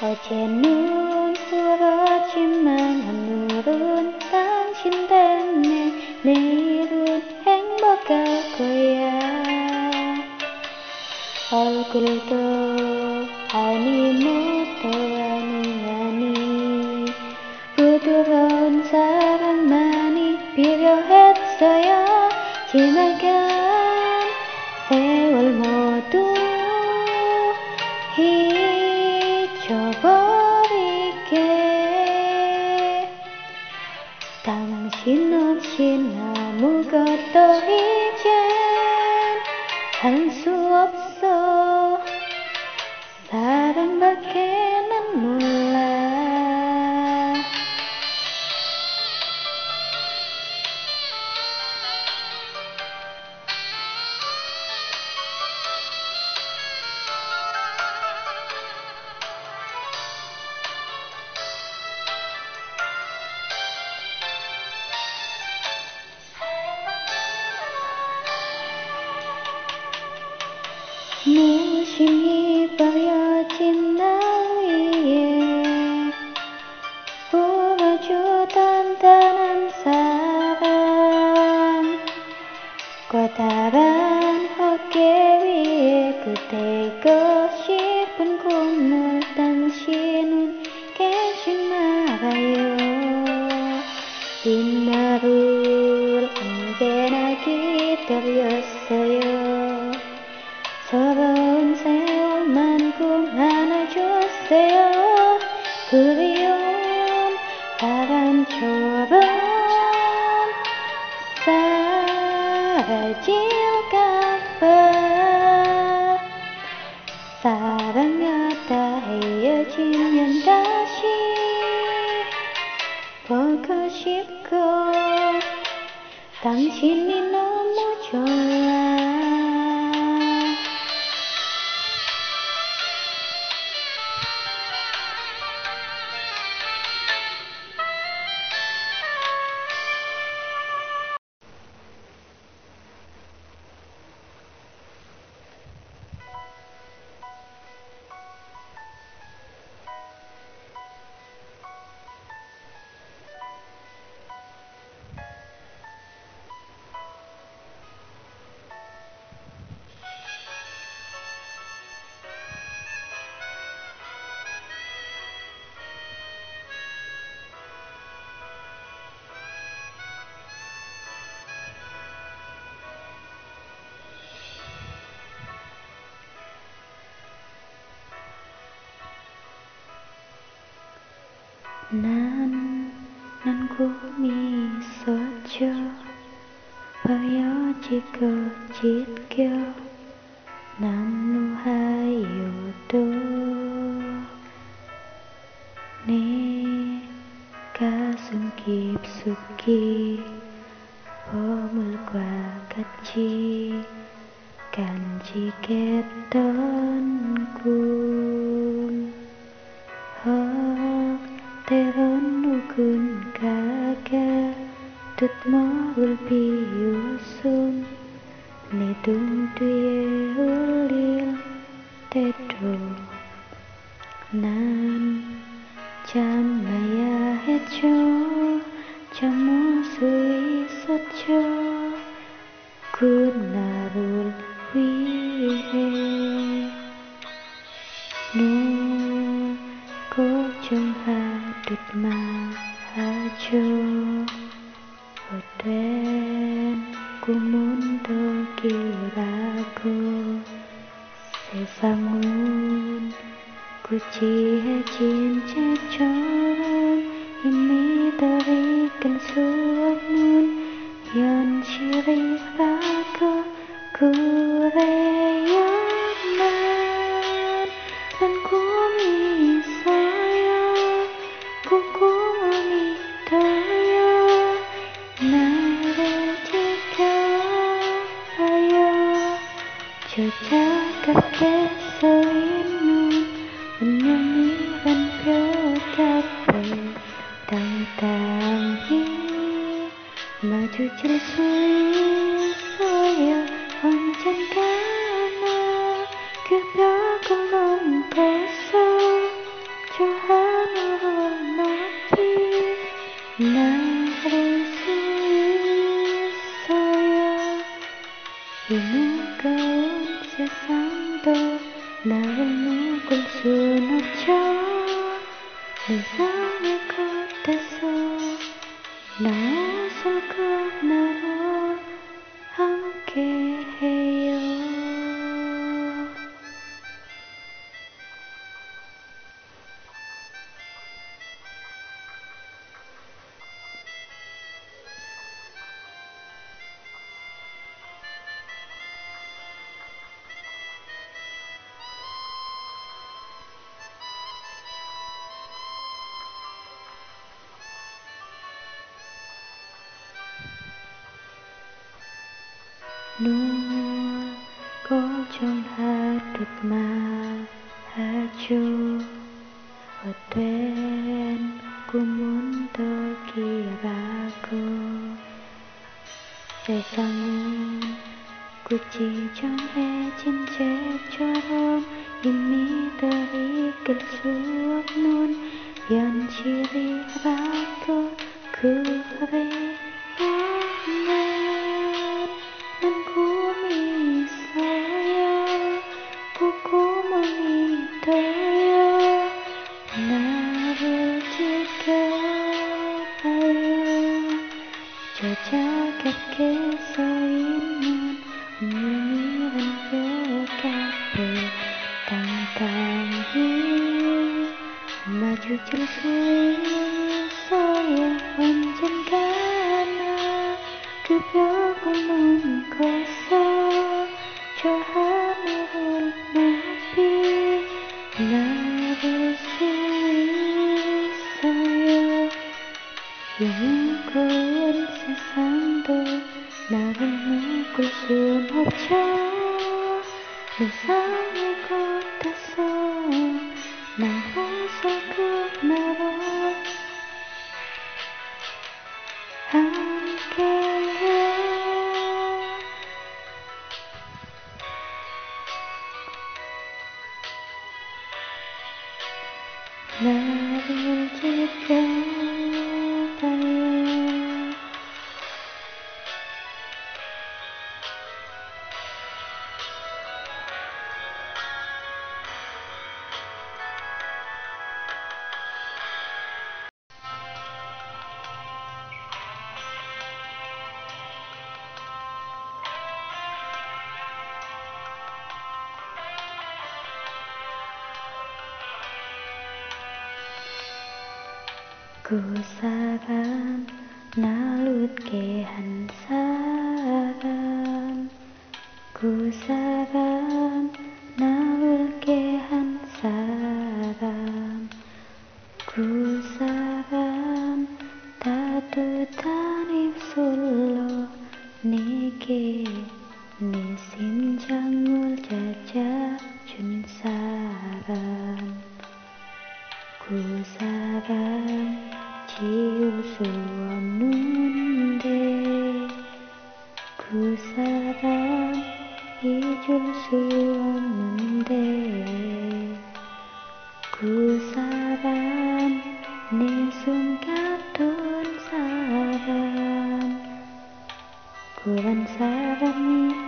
I. 歌曲。 사랑하다 헤어지면 다시 보고 싶고 당신이 难难过你所求，朋友几个。nếu cố trong hà đụt mà hà châu ở đây 누워 고정하듯 말하죠 헛된 꿈은 더 기라고 세상은 굳이 정해진 죄처럼 이미 더 이길 수 없는 현실이 이 무거운 세상도 나를 묶을 순 없죠. 내 삶의 끝에서 나 웃을 그날을 함께해 나를 지켜 그 사람 날 웃게 한 사람. 그 사람 그 사람 지울 수 없는데 그 사람 잊을 수 없는데 그 사람 내숨 같은 사람 그런 사람이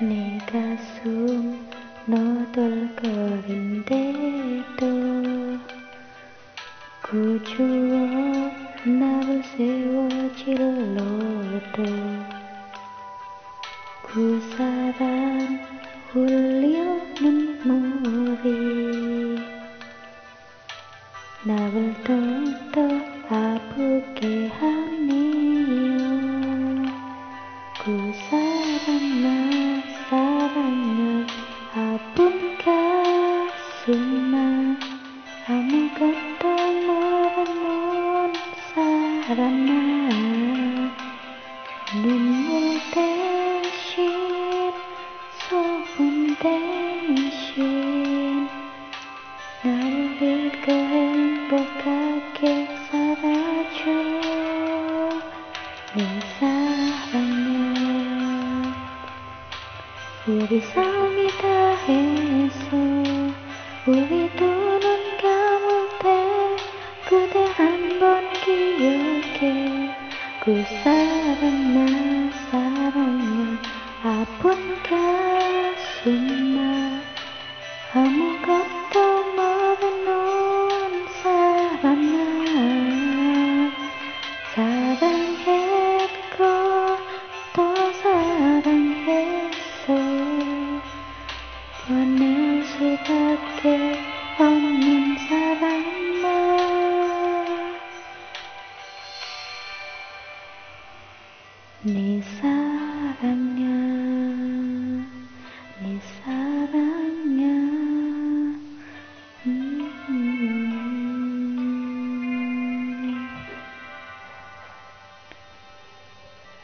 내 가슴 너덜거린데도 구주어 나를 세워질러도 그 사람 흘려 눈물이 나를 더더 아프게 하네요. 그 사람 내 사랑은 우리 삶이 다해서 우리 두눈 감을 때 그대 한 번 기억해. 그 사랑 나 사랑은 아픈 가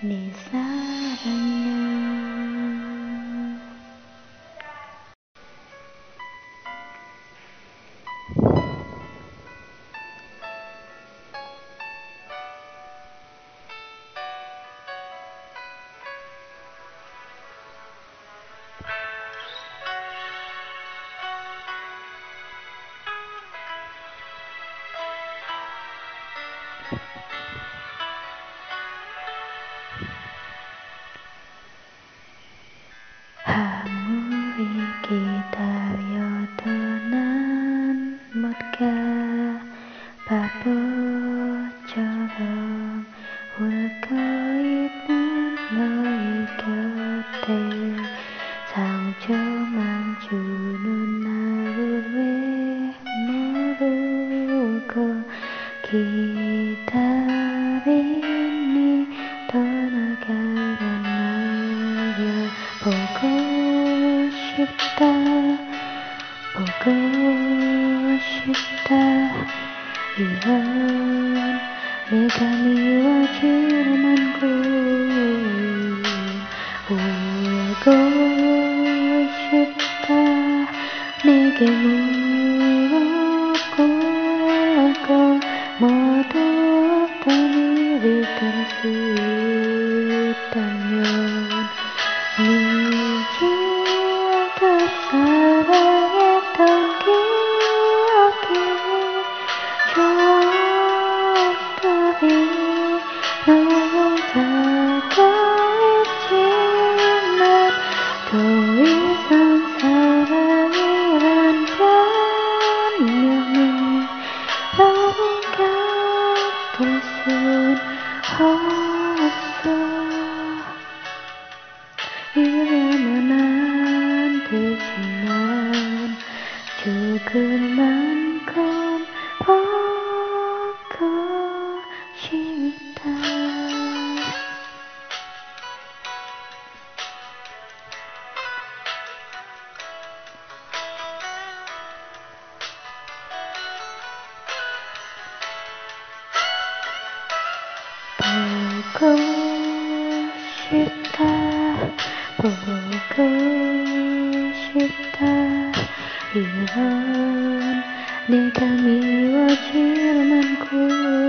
你撒了。again. 싶다. 보고 싶다. 이런 내가 미워지는 꿈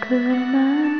可能